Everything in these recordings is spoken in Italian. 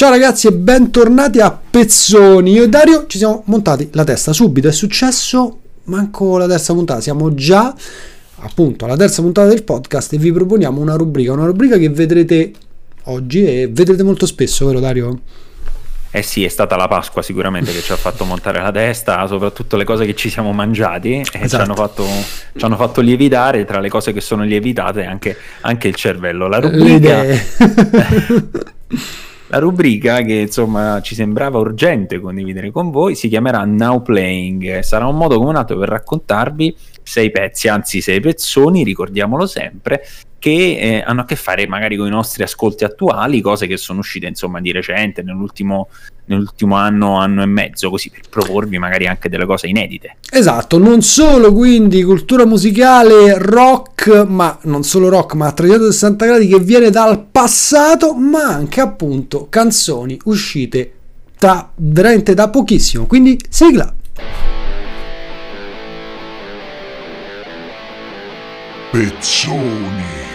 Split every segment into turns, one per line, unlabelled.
Ciao ragazzi e bentornati a Pezzoni. Io e Dario ci siamo montati la testa subito. È successo manco la terza puntata. Siamo già appunto alla terza puntata del podcast e vi proponiamo una rubrica. Una rubrica che vedrete oggi e vedrete molto spesso, vero Dario?
Eh sì, è stata la Pasqua sicuramente che ci ha fatto montare la testa, soprattutto le cose che ci siamo mangiati e esatto. ci, hanno fatto, ci, hanno fatto, lievitare tra le cose che sono lievitate anche, anche il cervello. La rubrica... La rubrica che insomma ci sembrava urgente condividere con voi si chiamerà Now Playing. Sarà un modo come un altro per raccontarvi sei pezzi, anzi sei pezzoni, ricordiamolo sempre, che eh, hanno a che fare magari con i nostri ascolti attuali, cose che sono uscite insomma di recente, nell'ultimo, nell'ultimo anno, anno e mezzo, così per proporvi magari anche delle cose inedite.
Esatto, non solo quindi cultura musicale, rock, ma non solo rock, ma a 360 gradi che viene dal passato, ma anche appunto canzoni uscite da veramente da pochissimo. Quindi sigla. Pezzoni.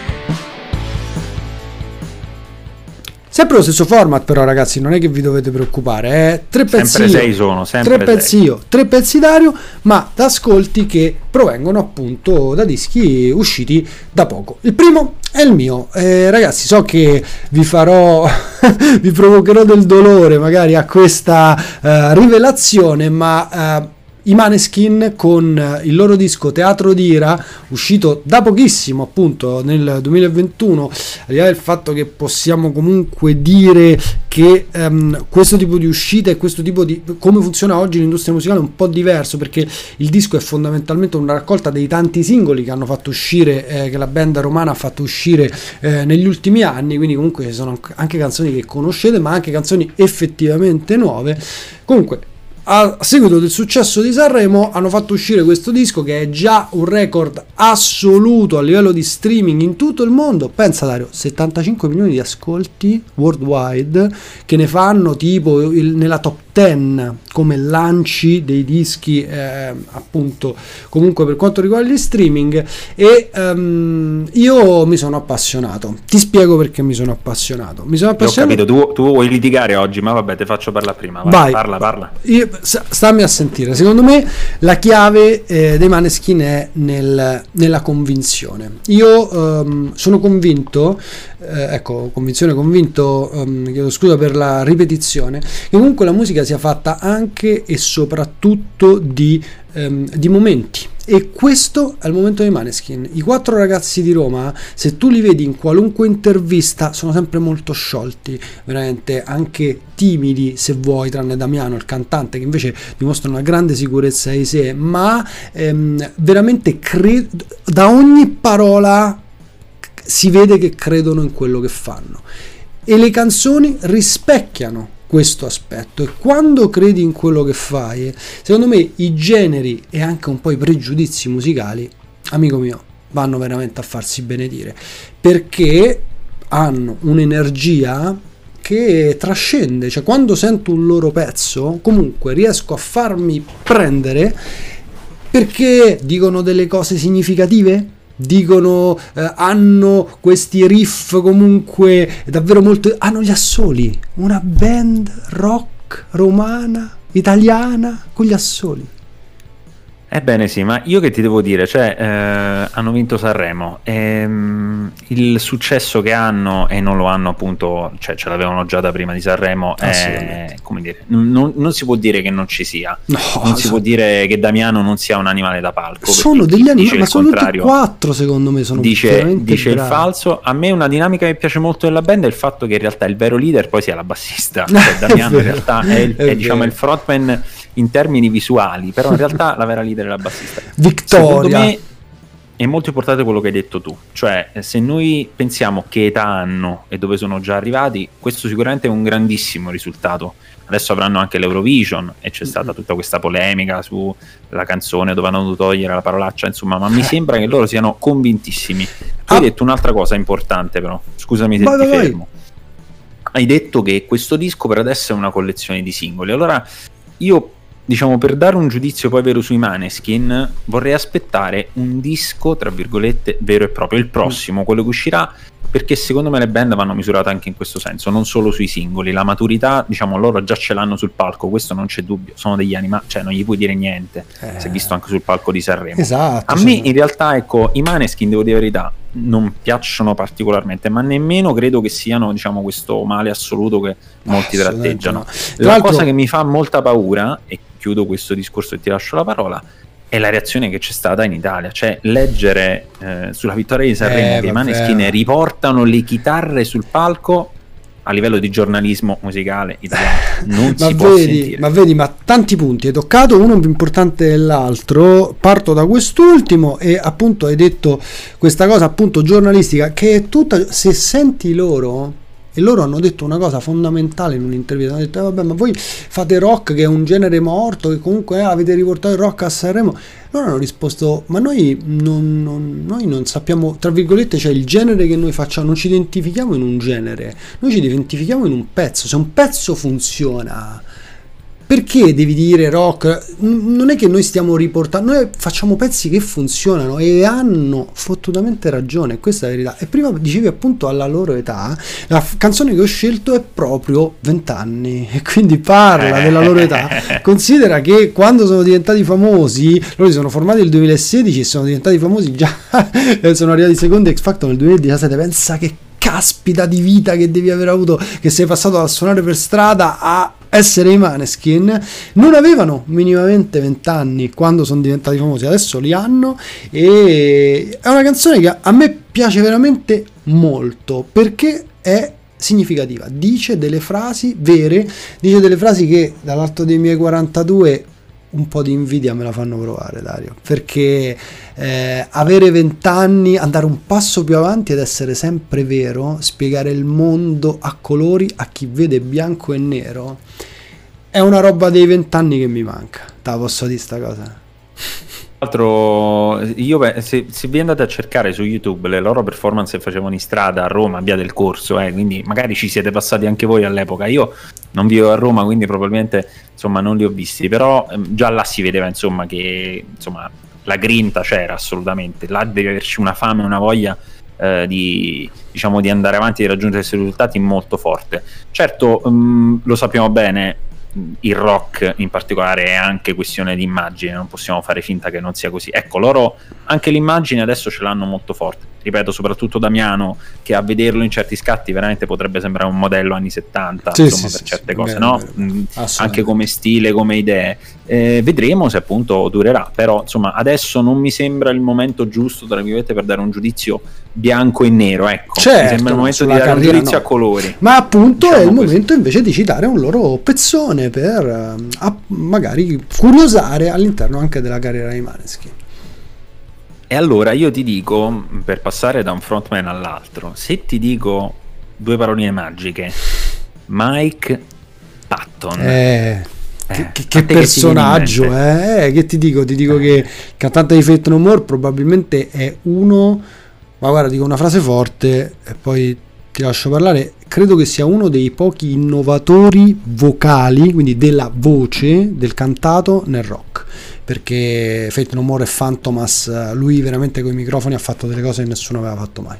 Sempre lo stesso format, però, ragazzi, non è che vi dovete preoccupare. Eh? Tre pezzi sempre
sei sono, sempre
tre pezzi io, tre pezzi Dario, ma da ascolti che provengono appunto da dischi usciti da poco. Il primo è il mio. Eh, ragazzi, so che vi farò, vi provocherò del dolore magari a questa uh, rivelazione, ma. I Maneskin con eh, il loro disco Teatro d'Ira, uscito da pochissimo appunto nel 2021, al di là del fatto che possiamo comunque dire che um, questo tipo di uscita e questo tipo di come funziona oggi l'industria musicale è un po' diverso perché il disco è fondamentalmente una raccolta dei tanti singoli che hanno fatto uscire, eh, che la band romana ha fatto uscire eh, negli ultimi anni, quindi comunque ci sono anche canzoni che conoscete ma anche canzoni effettivamente nuove. Comunque a seguito del successo di Sanremo hanno fatto uscire questo disco che è già un record assoluto a livello di streaming in tutto il mondo. Pensa Dario, 75 milioni di ascolti worldwide che ne fanno tipo il, nella top 10 come lanci dei dischi eh, appunto comunque per quanto riguarda gli streaming. E um, io mi sono appassionato. Ti spiego perché mi sono appassionato. Mi sono appassionato
ho capito tu, tu vuoi litigare oggi ma vabbè te faccio parlare prima. Vai, vai. parla parla.
Io, stammi a sentire secondo me la chiave eh, dei Maneskin è nel, nella convinzione io um, sono convinto eh, ecco, convinzione convinto, um, chiedo scusa per la ripetizione, che comunque la musica sia fatta anche e soprattutto di, um, di momenti. E questo è il momento dei Maneskin. I quattro ragazzi di Roma, se tu li vedi in qualunque intervista, sono sempre molto sciolti, veramente anche timidi se vuoi, tranne Damiano, il cantante, che invece dimostra una grande sicurezza di sé, ma ehm, veramente cre- da ogni parola si vede che credono in quello che fanno. E le canzoni rispecchiano questo aspetto. E quando credi in quello che fai secondo me i generi e anche un po' i pregiudizi musicali amico mio vanno veramente a farsi benedire perché hanno un'energia che trascende. Cioè quando sento un loro pezzo comunque riesco a farmi prendere perché dicono delle cose significative dicono eh, hanno questi riff comunque davvero molto hanno gli assoli una band rock romana italiana con gli assoli
Ebbene sì, ma io che ti devo dire, cioè, eh, hanno vinto Sanremo, ehm, il successo che hanno e non lo hanno appunto, cioè ce l'avevano già da prima di Sanremo, ah, è, come dire, non, non, si può dire che non ci sia, no, non si può dire che Damiano non sia un animale da palco.
Sono degli animali, ma sono tutti quattro secondo me, sono
dice, dice il falso, a me una dinamica che piace molto della band è il fatto che in realtà il vero leader poi sia la bassista, cioè Damiano in realtà è, il, è, è diciamo il frontman in termini visuali, però in realtà la vera leader è la bassista.
Vittoria.
Secondo me è molto importante quello che hai detto tu, cioè se noi pensiamo che età hanno e dove sono già arrivati, questo sicuramente è un grandissimo risultato. Adesso avranno anche l'Eurovision e c'è stata tutta questa polemica sulla canzone dove hanno dovuto togliere la parolaccia, insomma, ma mi eh. sembra che loro siano convintissimi. Tu ah. hai detto un'altra cosa importante però, scusami se vai, ti vai. fermo. Hai detto che questo disco per adesso è una collezione di singoli. Allora io diciamo, per dare un giudizio poi vero sui Maneskin, vorrei aspettare un disco, tra virgolette, vero e proprio, il prossimo, quello che uscirà perché secondo me le band vanno misurate anche in questo senso, non solo sui singoli. La maturità, diciamo, loro già ce l'hanno sul palco, questo non c'è dubbio. Sono degli animali, cioè non gli puoi dire niente. Eh. Si è visto anche sul palco di Sanremo.
Esatto.
A me in realtà, ecco, i Maneskin, devo dire la verità, non piacciono particolarmente, ma nemmeno credo che siano, diciamo, questo male assoluto che molti tratteggiano. No. La cosa che mi fa molta paura, e chiudo questo discorso e ti lascio la parola, è la reazione che c'è stata in Italia. Cioè, leggere eh, sulla vittoria di Sanremo eh, che i Maneskin riportano le chitarre sul palco a livello di giornalismo musicale italiano non ma si può
vedi, ma vedi, ma tanti punti hai toccato, uno più importante dell'altro. Parto da quest'ultimo e appunto hai detto questa cosa appunto giornalistica che è tutta se senti loro e loro hanno detto una cosa fondamentale in un'intervista, hanno detto eh, vabbè ma voi fate rock che è un genere morto, che comunque eh, avete riportato il rock a Sanremo. Loro hanno risposto ma noi non, non, noi non sappiamo, tra virgolette, cioè il genere che noi facciamo, non ci identifichiamo in un genere, noi ci identifichiamo in un pezzo, se un pezzo funziona perché devi dire rock? Non è che noi stiamo riportando, noi facciamo pezzi che funzionano e hanno fottutamente ragione, questa è la verità. E prima dicevi appunto alla loro età, la f- canzone che ho scelto è proprio 20 anni e quindi parla della loro età. Considera che quando sono diventati famosi, loro si sono formati nel 2016 e sono diventati famosi già, sono arrivati secondi X Factor nel 2017, pensa che caspita di vita che devi aver avuto, che sei passato dal suonare per strada a essere i Maneskin non avevano minimamente 20 anni quando sono diventati famosi, adesso li hanno e è una canzone che a me piace veramente molto perché è significativa, dice delle frasi vere, dice delle frasi che dall'alto dei miei 42 un po' di invidia me la fanno provare, Dario. Perché eh, avere vent'anni, andare un passo più avanti ed essere sempre vero, spiegare il mondo a colori a chi vede bianco e nero, è una roba dei vent'anni che mi manca. Te la posso dire sta cosa?
Altro, io se, se, vi andate a cercare su YouTube le loro performance che facevano in strada a Roma, via del corso, eh, quindi magari ci siete passati anche voi all'epoca. Io non vivo a Roma, quindi probabilmente insomma non li ho visti, però ehm, già là si vedeva insomma che insomma la grinta c'era assolutamente. Là deve averci una fame, una voglia eh, di, diciamo, di andare avanti e di raggiungere questi risultati molto forte. Certo, um, lo sappiamo bene, il rock in particolare è anche questione di immagine, non possiamo fare finta che non sia così. Ecco, loro anche l'immagine adesso ce l'hanno molto forte. Ripeto, soprattutto Damiano, che a vederlo in certi scatti veramente potrebbe sembrare un modello anni 70, sì, insomma, sì, per certe sì, cose, vero, no? Vero. Mm, anche come stile, come idee. Eh, vedremo se appunto durerà, però insomma adesso non mi sembra il momento giusto, tra virgolette, per dare un giudizio bianco e nero, ecco.
Certo,
mi sembra il momento di dare un giudizio no. a colori.
Ma appunto diciamo è il così. momento invece di citare un loro pezzone per uh, magari curiosare all'interno anche della carriera di Maneschi.
E allora io ti dico, per passare da un frontman all'altro, se ti dico due paroline magiche, Mike Patton.
Eh, eh, che, che personaggio, che eh, che ti dico? Ti dico che il cantante di Fate No More probabilmente è uno, ma guarda, dico una frase forte e poi ti lascio parlare. Credo che sia uno dei pochi innovatori vocali, quindi della voce del cantato nel rock perché Fate No More e Phantomas, lui veramente con i microfoni ha fatto delle cose che nessuno aveva fatto mai.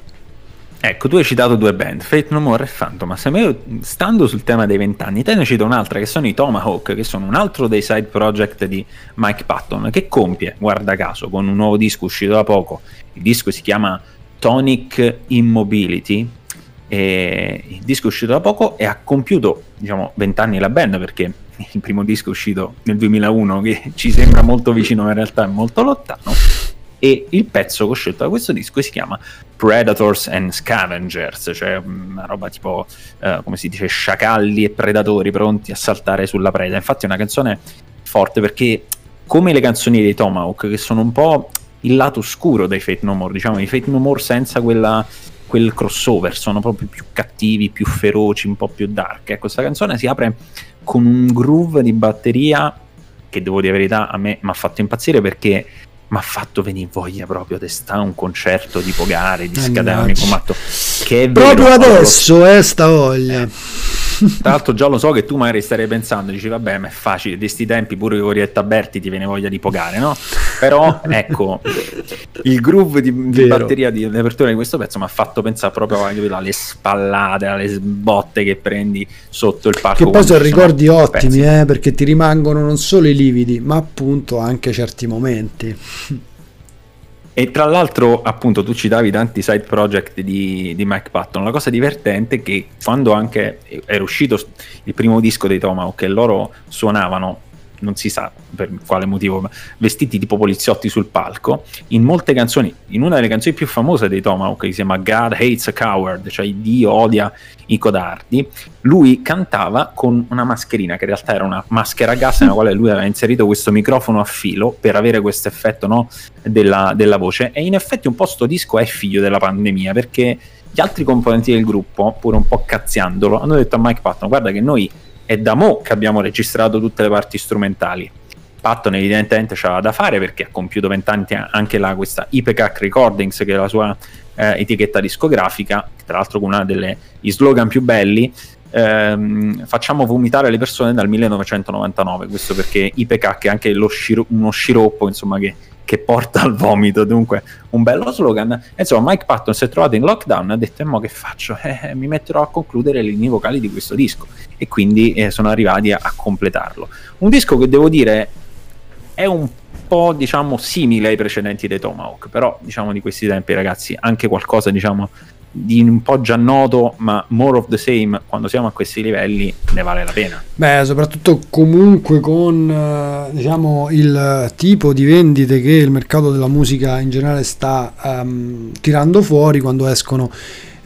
Ecco, tu hai citato due band, Fate No More e Phantomas. A me, stando sul tema dei vent'anni, te ne cito un'altra che sono i Tomahawk, che sono un altro dei side project di Mike Patton, che compie, guarda caso, con un nuovo disco uscito da poco. Il disco si chiama Tonic Immobility. Il disco è uscito da poco e ha compiuto, diciamo, vent'anni la band perché il primo disco uscito nel 2001 che ci sembra molto vicino ma in realtà è molto lontano e il pezzo che ho scelto da questo disco si chiama Predators and Scavengers cioè una roba tipo uh, come si dice sciacalli e predatori pronti a saltare sulla preda infatti è una canzone forte perché come le canzoni dei Tomahawk che sono un po' il lato oscuro dei Fate No More diciamo i Fate No More senza quella quel crossover, sono proprio più cattivi, più feroci, un po' più dark. Ecco, questa canzone si apre con un groove di batteria che devo dire la verità a me mi ha fatto impazzire perché mi ha fatto venire voglia proprio di stare un concerto di Pogare, di Scademico Matto. Che è
proprio vero, adesso, lo... eh, sta voglia. Eh.
Tra l'altro già lo so che tu magari starei pensando, dici vabbè ma è facile, di sti tempi pure con Orietta Berti ti viene voglia di pogare, no? Però ecco, il groove di, di batteria di, di apertura di questo pezzo mi ha fatto pensare proprio alle spallate, alle botte che prendi sotto il palco.
Che poi sono ricordi ottimi, eh, perché ti rimangono non solo i lividi, ma appunto anche certi momenti.
E tra l'altro, appunto, tu citavi tanti side project di, di, Mike Patton. La cosa divertente è che quando anche era uscito il primo disco dei Tomahawk e loro suonavano non si sa per quale motivo, vestiti tipo poliziotti sul palco. In molte canzoni, in una delle canzoni più famose dei Tomahawk, che si chiama God Hates a Coward, cioè Dio odia i codardi, lui cantava con una mascherina, che in realtà era una maschera a gas, nella quale lui aveva inserito questo microfono a filo per avere questo effetto no, della, della voce. E in effetti un po' sto disco è figlio della pandemia, perché gli altri componenti del gruppo, pure un po' cazziandolo, hanno detto a Mike Patton: Guarda che noi è da mo' che abbiamo registrato tutte le parti strumentali. Patton evidentemente c'aveva da fare perché ha compiuto vent'anni anche là questa Ipecac Recordings che è la sua eh, etichetta discografica, tra l'altro con uno degli slogan più belli, ehm, facciamo vomitare le persone dal 1999, questo perché Ipecac è anche sciro- uno sciroppo insomma che che porta al vomito. Dunque, un bello slogan. Insomma, Mike Patton si è trovato in lockdown e ha detto: E mo che faccio? Eh, mi metterò a concludere le linee vocali di questo disco. E quindi eh, sono arrivati a, a, completarlo. Un disco che devo dire è un po' diciamo simile ai precedenti dei Tomahawk, però diciamo di questi tempi, ragazzi, anche qualcosa diciamo di un po' già noto, ma more of the same, quando siamo a questi livelli ne vale la pena.
Beh, soprattutto comunque con eh, diciamo, il tipo di vendite che il mercato della musica in generale sta um, tirando fuori quando escono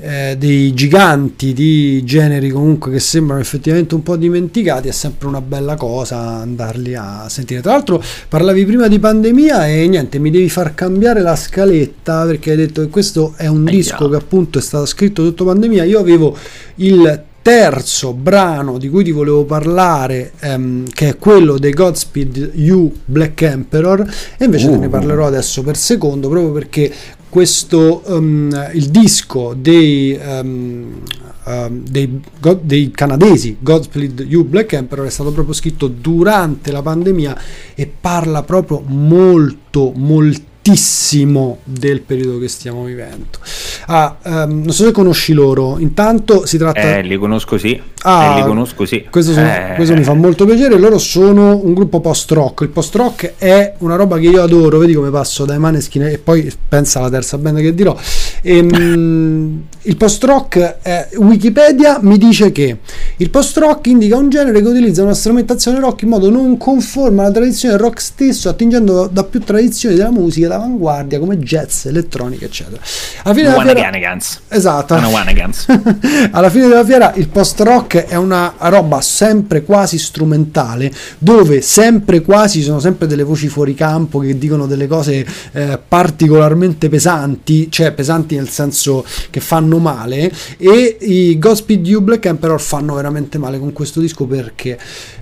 eh, dei giganti di generi comunque che sembrano effettivamente un po' dimenticati è sempre una bella cosa andarli a sentire. Tra l'altro parlavi prima di pandemia e niente, mi devi far cambiare la scaletta perché hai detto che questo è un disco che appunto è stato scritto sotto pandemia. Io avevo il terzo brano di cui ti volevo parlare, ehm, che è quello dei Godspeed You Black Emperor, e invece uh. te ne uh. parlerò adesso per secondo, proprio perché questo um, il disco dei, um, um, dei, God, dei, canadesi Godspeed You Black Emperor è stato proprio scritto durante la pandemia e parla proprio molto molto tantissimo del periodo che stiamo vivendo. Ah, um, non so se conosci loro, intanto si tratta...
Eh, li conosco sì.
Ah,
eh, li conosco sì.
Questo, sono, eh. questo, mi fa molto piacere, loro sono un gruppo post-rock, il post-rock è una roba che io adoro, vedi come passo dai Maneskin e poi pensa alla terza band che dirò. E, um, il post-rock, eh, Wikipedia mi dice che il post-rock indica un genere che utilizza una strumentazione rock in modo non conforme alla tradizione rock stesso, attingendo da più tradizioni della musica, d'avanguardia come jazz, elettronica, eccetera.
Alla fine della fiera,
esatto. alla fine della fiera il post-rock è una roba sempre quasi strumentale, dove sempre quasi sono sempre delle voci fuori campo che dicono delle cose eh, particolarmente pesanti, cioè pesanti nel senso che fanno male e i Godspeed You Black Emperor fanno veramente male con questo disco perché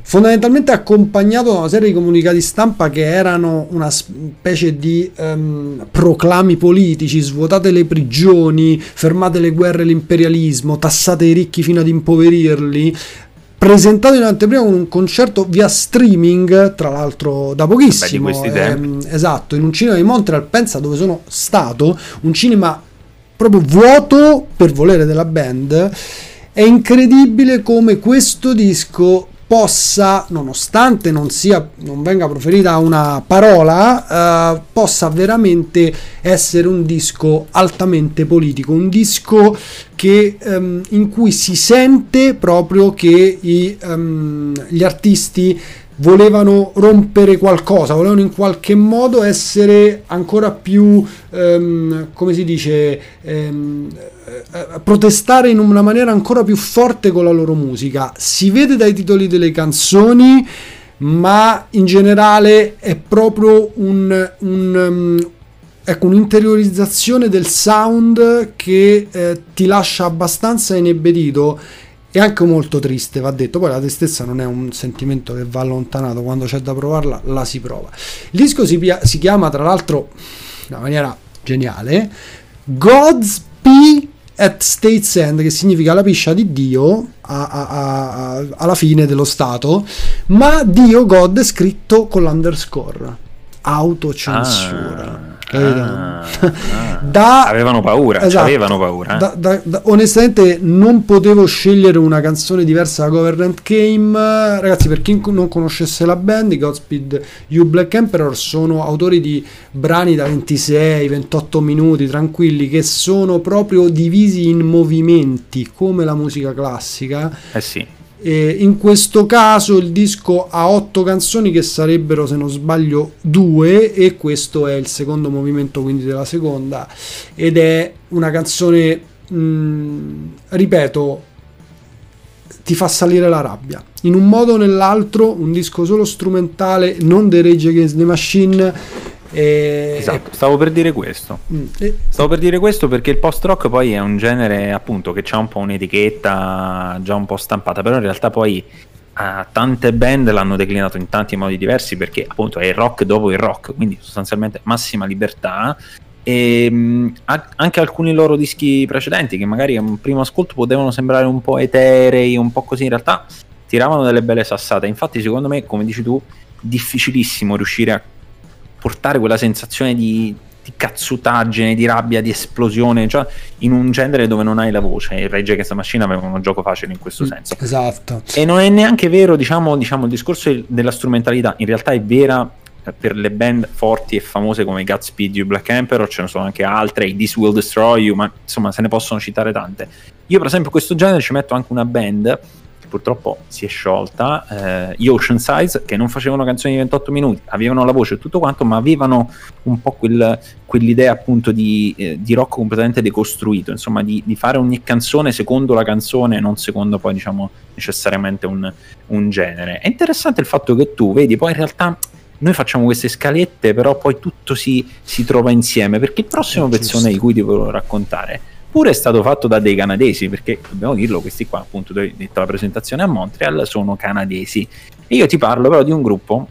fondamentalmente accompagnato da una serie di comunicati stampa che erano una specie di um, proclami politici, svuotate le prigioni, fermate le guerre e l'imperialismo, tassate i ricchi fino ad impoverirli, presentato in anteprima un concerto via streaming, tra l'altro da pochissimo.
Ehm,
esatto, in un cinema di Montreal, pensa dove sono stato, un cinema proprio vuoto per volere della band. È incredibile come questo disco possa, nonostante non, sia, non venga proferita una parola, eh, possa veramente essere un disco altamente politico, un disco che, ehm, in cui si sente proprio che i, ehm, gli artisti volevano rompere qualcosa, volevano in qualche modo essere ancora più, ehm, come si dice, ehm, eh, protestare in una maniera ancora più forte con la loro musica. Si vede dai titoli delle canzoni, ma in generale è proprio un, un um, ecco, un'interiorizzazione del sound che eh, ti lascia abbastanza inebetito e anche molto triste, va detto. Poi la tristezza non è un sentimento che va allontanato, quando c'è da provarla la si prova. Il disco si, si chiama tra l'altro in una maniera geniale God's P at State's End, che significa la piscia di Dio a, a, a, alla fine dello Stato, ma Dio God è scritto con l'underscore autocensura.
Ah, ah, da, avevano paura, esatto, avevano paura.
Da, da, da, onestamente non potevo scegliere una canzone diversa da Government Game. Ragazzi, per chi non conoscesse la band, i Godspeed You Black Emperor sono autori di brani da 26-28 minuti tranquilli che sono proprio divisi in movimenti come la musica classica.
Eh sì
e in questo caso il disco ha otto canzoni che sarebbero, se non sbaglio, due e questo è il secondo movimento quindi della seconda ed è una canzone, mh, ripeto, ti fa salire la rabbia. In un modo o nell'altro, un disco solo strumentale, non The Rage Against the Machine
e... Esatto, stavo per dire questo. Mm. Stavo per dire questo perché il post rock poi è un genere appunto che ha un po' un'etichetta già un po' stampata, però in realtà poi uh, tante band l'hanno declinato in tanti modi diversi perché appunto è il rock dopo il rock, quindi sostanzialmente massima libertà. E mh, anche alcuni loro dischi precedenti che magari a un primo ascolto potevano sembrare un po' eterei, un po' così, in realtà tiravano delle belle sassate. Infatti, secondo me, come dici tu, difficilissimo riuscire a portare quella sensazione di, di cazzutaggine, di rabbia, di esplosione, cioè in un genere dove non hai la voce. Il Rage Against the Machine aveva un gioco facile in questo mm, senso.
Esatto.
E non è neanche vero, diciamo, diciamo, il discorso della strumentalità, in realtà è vera per le band forti e famose come Godspeed You Black Emperor, ce ne sono anche altre, This Will Destroy You, ma insomma se ne possono citare tante. Io per esempio in questo genere ci metto anche una band purtroppo si è sciolta, eh, gli Ocean Size che non facevano canzoni di 28 minuti, avevano la voce e tutto quanto, ma avevano un po' quel, quell'idea appunto di, eh, di, rock completamente decostruito, insomma di, di, fare ogni canzone secondo la canzone, non secondo poi diciamo necessariamente un, un genere. È interessante il fatto che tu vedi poi in realtà noi facciamo queste scalette, però poi tutto si, si trova insieme, perché il prossimo pezzone di cui ti volevo raccontare Eppure è stato fatto da dei canadesi, perché dobbiamo dirlo, questi qua, appunto, detto la presentazione a Montreal, sono canadesi. E io ti parlo però di un gruppo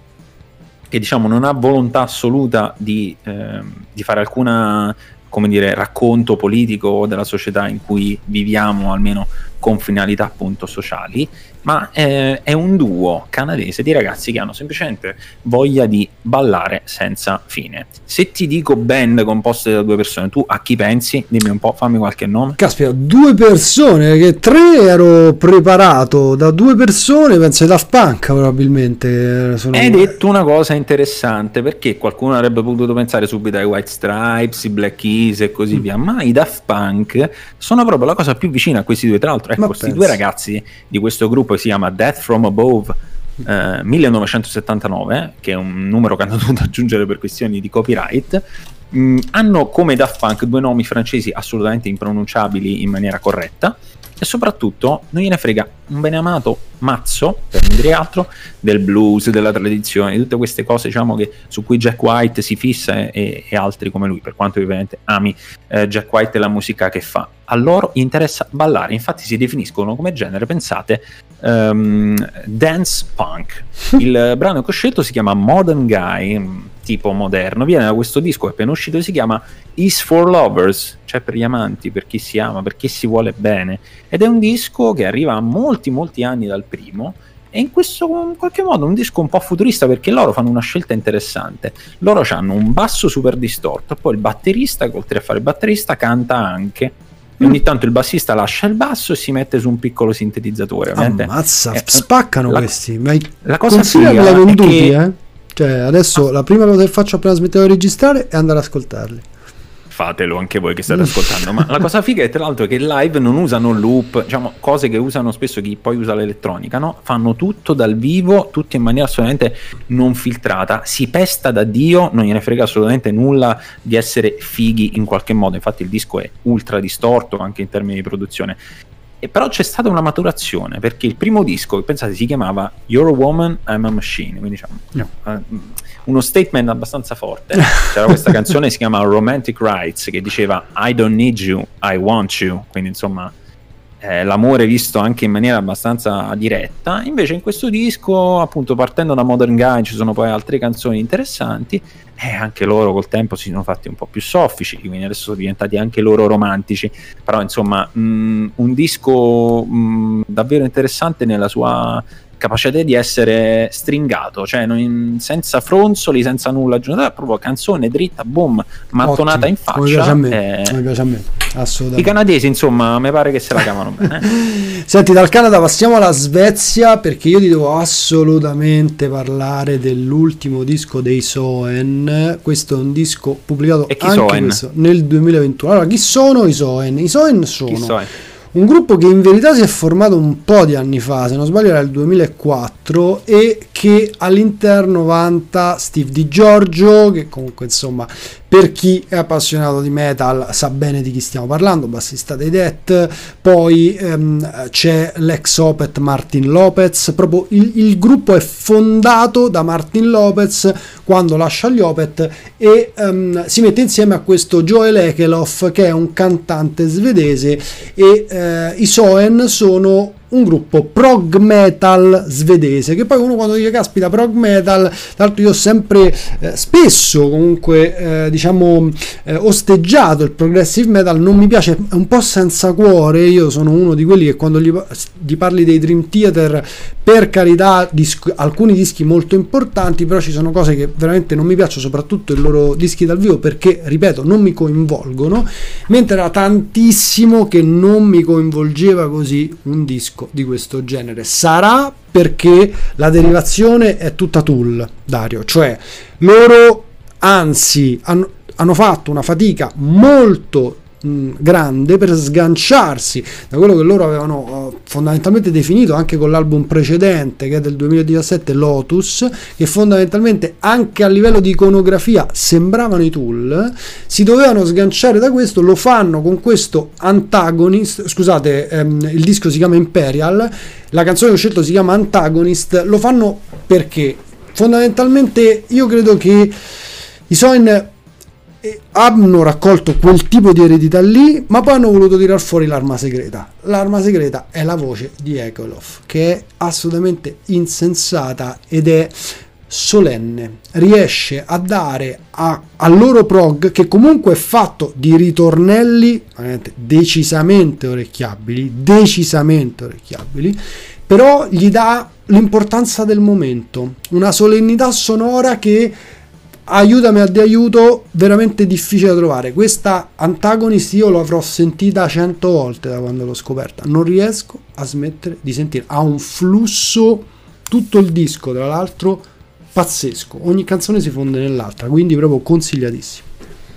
che diciamo non ha volontà assoluta di, eh, di fare alcuna come dire, racconto politico della società in cui viviamo, almeno con finalità appunto sociali, ma eh, è un duo canadese di ragazzi che hanno semplicemente voglia di ballare senza fine. Se ti dico band composte da due persone, tu a chi pensi? Dimmi un po', fammi qualche nome.
Caspita, due persone, che tre ero preparato da due persone, penso ai Daft Punk probabilmente.
Eh, sono... Hai detto una cosa interessante, perché qualcuno avrebbe potuto pensare subito ai White Stripes, i Black Keys e così mm. via, ma i Daft Punk sono proprio la cosa più vicina a questi due, tra l'altro ecco, questi due ragazzi di questo gruppo che si chiama Death from Above eh, 1979, che è un numero che hanno dovuto aggiungere per questioni di copyright, mh, mm, hanno come Daft Punk due nomi francesi assolutamente impronunciabili in maniera corretta e soprattutto non gliene frega un beneamato mazzo, per non dire altro, del blues, della tradizione, di tutte queste cose diciamo, che, su cui Jack White si fissa e, e, altri come lui, per quanto ovviamente ami eh, Jack White e la musica che fa. A loro interessa ballare, infatti si definiscono come genere, pensate, um, dance punk. Il brano che ho scelto si chiama Modern Guy, tipo moderno, viene da questo disco che è appena uscito, si chiama Is for Lovers, cioè per gli amanti, per chi si ama, per chi si vuole bene. Ed è un disco che arriva a molti, molti anni dal primo. E in questo in qualche modo un disco un po' futurista perché loro fanno una scelta interessante. Loro hanno un basso super distorto, poi il batterista, oltre a fare il batterista, canta anche e ogni tanto il bassista lascia il basso e si mette su un piccolo sintetizzatore.
Ammazza, eh, spaccano la, questi. Ma la cosa figa venduti, che... eh? Cioè, adesso la prima cosa che faccio appena smetterò di registrare è andare ad ascoltarli
fatelo anche voi che state ascoltando. Ma la cosa figa è tra l'altro che live non usano loop, diciamo cose che usano spesso chi poi usa l'elettronica, no? Fanno tutto dal vivo, tutto in maniera assolutamente non filtrata. Si pesta da Dio, non gliene frega assolutamente nulla di essere fighi in qualche modo. Infatti il disco è ultra distorto anche in termini di produzione. E però c'è stata una maturazione perché il primo disco, pensate, si chiamava You're a Woman, I'm a Machine. Quindi diciamo. No. Uh, uno statement abbastanza forte. C'era questa canzone si chiama Romantic Rights che diceva I don't need you, I want you, quindi insomma eh, l'amore visto anche in maniera abbastanza diretta. Invece in questo disco, appunto partendo da Modern Guy, ci sono poi altre canzoni interessanti eh, anche loro col tempo si sono fatti un po' più soffici, quindi adesso sono diventati anche loro romantici, però insomma mh, mm, un disco mh, mm, davvero interessante nella sua capacità di essere stringato, cioè non, senza fronzoli, senza nulla aggiunto, proprio canzone dritta, boom, mattonata Ottimo. in faccia. Mi
piace a me, eh, piace a me. assolutamente.
I canadesi, insomma, mi pare che se la cavano bene.
Senti, dal Canada passiamo alla Svezia perché io ti devo assolutamente parlare dell'ultimo disco dei Soen. Questo è un disco pubblicato anche questo, nel 2021. Allora, chi sono i Soen? I Soen sono un gruppo che in verità si è formato un po' di anni fa, se non sbaglio era il 2004, e che all'interno vanta Steve Di Giorgio, che comunque insomma per chi è appassionato di metal sa bene di chi stiamo parlando, bassista dei Death, poi ehm, c'è l'ex Opet Martin Lopez, proprio il, il, gruppo è fondato da Martin Lopez quando lascia gli Opet e ehm, si mette insieme a questo Joel Ekeloff che è un cantante svedese e eh, i Soen sono un gruppo prog metal svedese che poi uno quando dice caspita prog metal tra l'altro io ho sempre eh, spesso comunque eh, diciamo eh, osteggiato il progressive metal non mi piace è un po' senza cuore io sono uno di quelli che quando gli, gli parli dei Dream Theater per carità disc- alcuni dischi molto importanti però ci sono cose che veramente non mi piacciono soprattutto i loro dischi dal vivo perché ripeto non mi coinvolgono mentre era tantissimo che non mi coinvolgeva così un disco disco di questo genere. Sarà perché la derivazione è tutta tool, Dario, cioè loro anzi hanno, hanno fatto una fatica molto grande per sganciarsi da quello che loro avevano uh, fondamentalmente definito anche con l'album precedente che è del 2017 Lotus che fondamentalmente anche a livello di iconografia sembravano i tool si dovevano sganciare da questo lo fanno con questo antagonist scusate ehm, il disco si chiama Imperial la canzone che ho scelto si chiama Antagonist lo fanno perché? Fondamentalmente io credo che i Soin hanno raccolto quel tipo di eredità lì, ma poi hanno voluto tirar fuori l'arma segreta. L'arma segreta è la voce di Ekolov, che è assolutamente insensata ed è solenne. Riesce a dare a, al loro prog, che comunque è fatto di ritornelli decisamente orecchiabili, decisamente orecchiabili, però gli dà l'importanza del momento, una solennità sonora che aiutami a di aiuto veramente difficile da trovare. Questa antagonist io l'avrò sentita cento volte da quando l'ho scoperta. Non riesco a smettere di sentire. Ha un flusso tutto il disco tra l'altro pazzesco. Ogni canzone si fonde nell'altra quindi proprio consigliatissimo.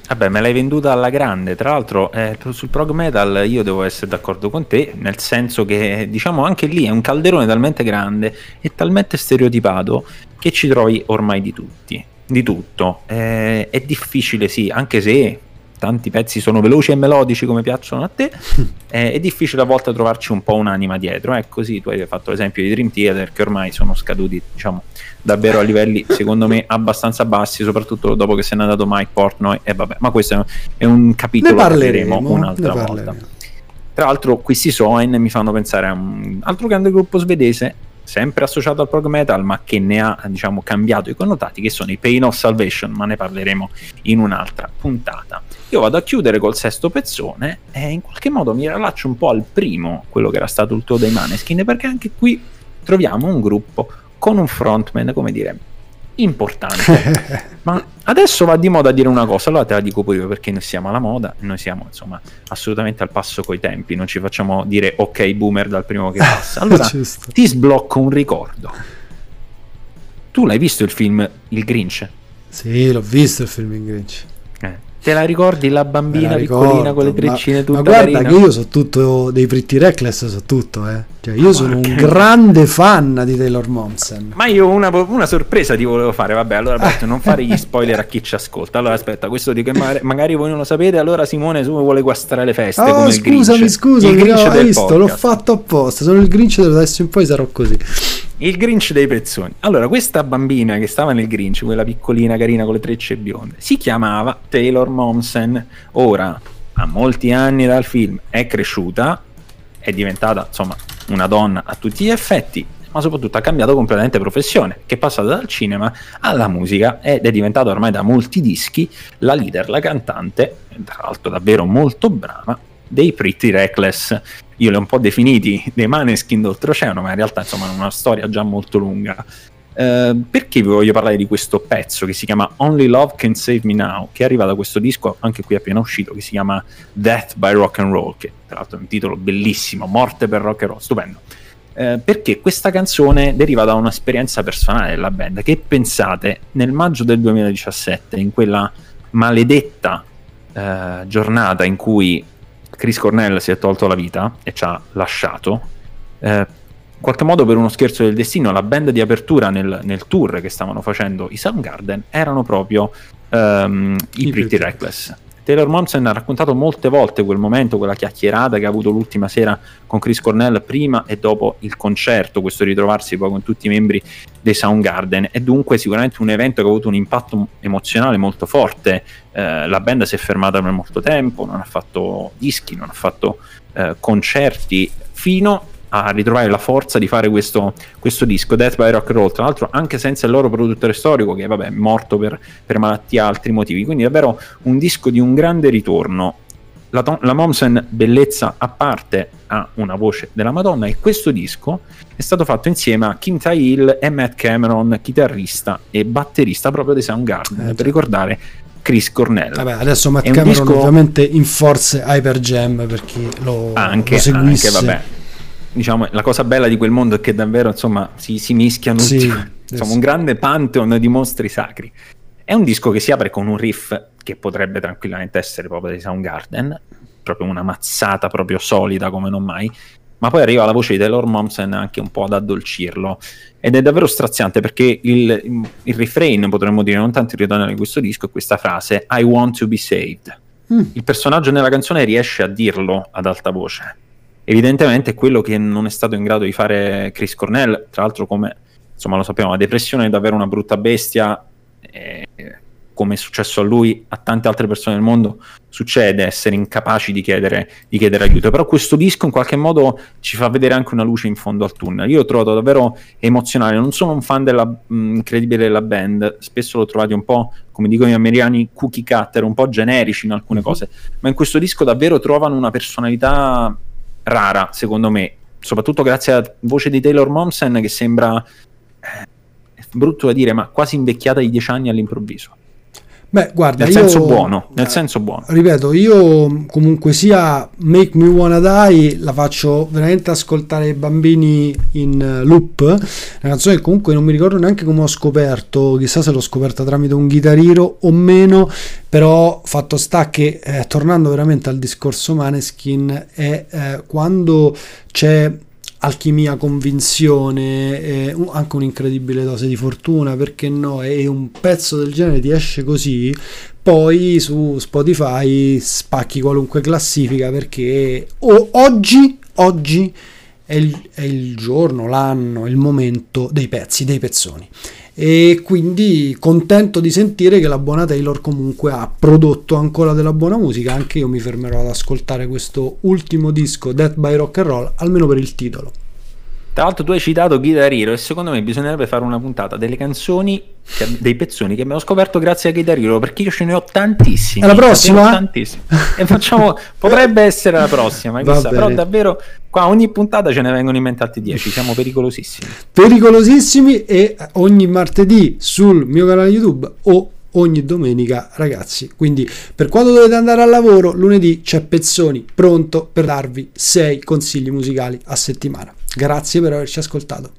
Vabbè, me l'hai venduta alla grande. Tra l'altro, eh, sul prog metal io devo essere d'accordo con te, nel senso che, diciamo, anche lì è un calderone talmente grande e talmente stereotipato che ci trovi ormai di tutti di tutto. Eh, è difficile, sì, anche se tanti pezzi sono veloci e melodici come piacciono a te, eh, è difficile a volte trovarci un po' un'anima dietro. Eh, così tu hai fatto l'esempio di Dream Theater che ormai sono scaduti, diciamo, davvero a livelli secondo me abbastanza bassi, soprattutto dopo che se n'è andato Mike Portnoy e vabbè, ma questo è un capitolo che parleremo un'altra volta. Tra l'altro questi Soen mi fanno pensare a un altro grande gruppo svedese sempre associato al prog metal, ma che ne ha diciamo, cambiato i connotati, che sono i Pain of Salvation, ma ne parleremo in un'altra puntata. Io vado a chiudere col sesto pezzone e in qualche modo mi rilaccio un po' al primo, quello che era stato il tuo dei Maneskin, perché anche qui troviamo un gruppo con un frontman, come dire, importante. Ma adesso va di moda dire una cosa, allora te la dico pure io perché noi siamo alla moda, noi siamo insomma assolutamente al passo coi tempi, non ci facciamo dire ok boomer dal primo che passa. Allora ti sblocco un ricordo. Tu l'hai visto il film Il Grinch?
Sì, l'ho visto il film Il Grinch.
Eh. Te la ricordi la bambina ricordo, piccolina con le treccine tutte
ma guarda carina? che io so tutto dei Pretty Reckless so tutto eh. Cioè, io sono un grande fan di Taylor Momsen.
Ma io una, una, sorpresa ti volevo fare vabbè allora Alberto non fare gli spoiler a chi ci ascolta. Allora aspetta questo dico che magari, magari voi non lo sapete allora Simone su vuole guastare le feste oh, come
scusami scusami il Grinch no, hai visto? Podcast. l'ho fatto apposta sono il Grinch da adesso in poi sarò così
il Grinch dei pezzoni. Allora, questa bambina che stava nel Grinch, quella piccolina carina con le trecce bionde, si chiamava Taylor Momsen. Ora, a molti anni dal film, è cresciuta, è diventata, insomma, una donna a tutti gli effetti. ma soprattutto ha cambiato completamente professione, che è passata dal cinema alla musica ed è diventata ormai da molti dischi la leader, la cantante, tra l'altro davvero molto brava, dei Pretty Reckless. Io li ho un po' definiti dei Maneskin d'oltreoceano, ma in realtà insomma è una storia già molto lunga. Uh, perché vi voglio parlare di questo pezzo che si chiama Only Love Can Save Me Now, che arriva da questo disco, anche qui appena uscito, che si chiama Death by Rock and Roll, che tra l'altro è un titolo bellissimo, Morte per rock and roll, stupendo. Uh, perché questa canzone deriva da un'esperienza personale della band, che pensate, nel maggio del 2017, in quella maledetta uh, giornata in cui Chris Cornell si è tolto la vita e ci ha lasciato, in qualche modo per uno scherzo del destino la band di apertura nel, nel tour che stavano facendo i Soundgarden erano proprio um, i, i Pretty Reckless. Taylor Momsen ha raccontato molte volte quel momento, quella chiacchierata che ha avuto l'ultima sera con Chris Cornell prima e dopo il concerto, questo ritrovarsi poi con tutti i membri dei Soundgarden. È dunque sicuramente un evento che ha avuto un impatto emozionale molto forte. Eh, la band si è fermata per molto tempo, non ha fatto dischi, non ha fatto eh, concerti fino a ritrovare la forza di fare questo, questo, disco Death by Rock and Roll tra l'altro anche senza il loro produttore storico che vabbè, è morto per, per malattia e altri motivi quindi davvero un disco di un grande ritorno la, to- la Momsen bellezza a parte ha una voce della Madonna e questo disco è stato fatto insieme a Kim Tae-il e Matt Cameron chitarrista e batterista proprio dei Soundgarden eh, per ricordare Chris Cornell.
Vabbè, adesso Matt Cameron disco... ovviamente in forze Hyper Jam per chi lo,
anche,
lo seguisse.
Anche, vabbè diciamo, la cosa bella di quel mondo è che davvero insomma, si, si mischiano sì, tutti, insomma, un grande pantheon di mostri sacri. È un disco che si apre con un riff che potrebbe tranquillamente essere proprio di Soundgarden, proprio una mazzata proprio solida come non mai, ma poi arriva la voce di Taylor Momsen anche un po' ad addolcirlo ed è davvero straziante perché il, il refrain, potremmo dire, non tanto il ritornello di questo disco, è questa frase I want to be saved. Mm. Il personaggio nella canzone riesce a dirlo ad alta voce evidentemente quello che non è stato in grado di fare Chris Cornell, tra l'altro come insomma lo sappiamo, la depressione è davvero una brutta bestia, eh, come è successo a lui, a tante altre persone del mondo, succede essere incapaci di chiedere, di chiedere aiuto, però questo disco in qualche modo ci fa vedere anche una luce in fondo al tunnel, io l'ho trovato davvero emozionale, non sono un fan della, mh, mm, incredibile della band, spesso l'ho trovato un po', come dicono gli americani, cookie cutter, un po' generici in alcune mhm. cose, ma in questo disco davvero trovano una personalità rara, secondo me, soprattutto grazie alla voce di Taylor Momsen che sembra, eh, brutto da dire, ma quasi invecchiata di dieci anni all'improvviso.
Beh, guarda,
nel
io,
senso buono, nel senso buono.
Ripeto, io comunque sia Make Me Wanna Die la faccio veramente ascoltare ai bambini in loop. Una canzone che comunque non mi ricordo neanche come ho scoperto, chissà se l'ho scoperta tramite un chitarrino o meno, però fatto sta che eh, tornando veramente al discorso Maneskin è eh, quando c'è alchimia, convinzione, eh, anche un'incredibile dose di fortuna, perché no? E un pezzo del genere ti esce così, poi su Spotify spacchi qualunque classifica perché oh, oggi, oggi è il, è il giorno, l'anno, il momento dei pezzi, dei pezzoni e quindi contento di sentire che la buona Taylor comunque ha prodotto ancora della buona musica. Anche io mi fermerò ad ascoltare questo ultimo disco Death by Rock and Roll almeno per il titolo
tra l'altro tu hai citato Guitar Hero e secondo me bisognerebbe fare una puntata delle canzoni, dei pezzoni che abbiamo scoperto grazie a Guitar Hero perché io ce ne ho tantissimi.
È la prossima?
Tantissimi. e facciamo, potrebbe essere la prossima, chissà, però davvero qua ogni puntata ce ne vengono in mente altri 10, siamo pericolosissimi.
Pericolosissimi e ogni martedì sul mio canale YouTube o ogni domenica ragazzi quindi per quando dovete andare al lavoro lunedì c'è Pezzoni pronto per darvi 6 consigli musicali a settimana grazie per averci ascoltato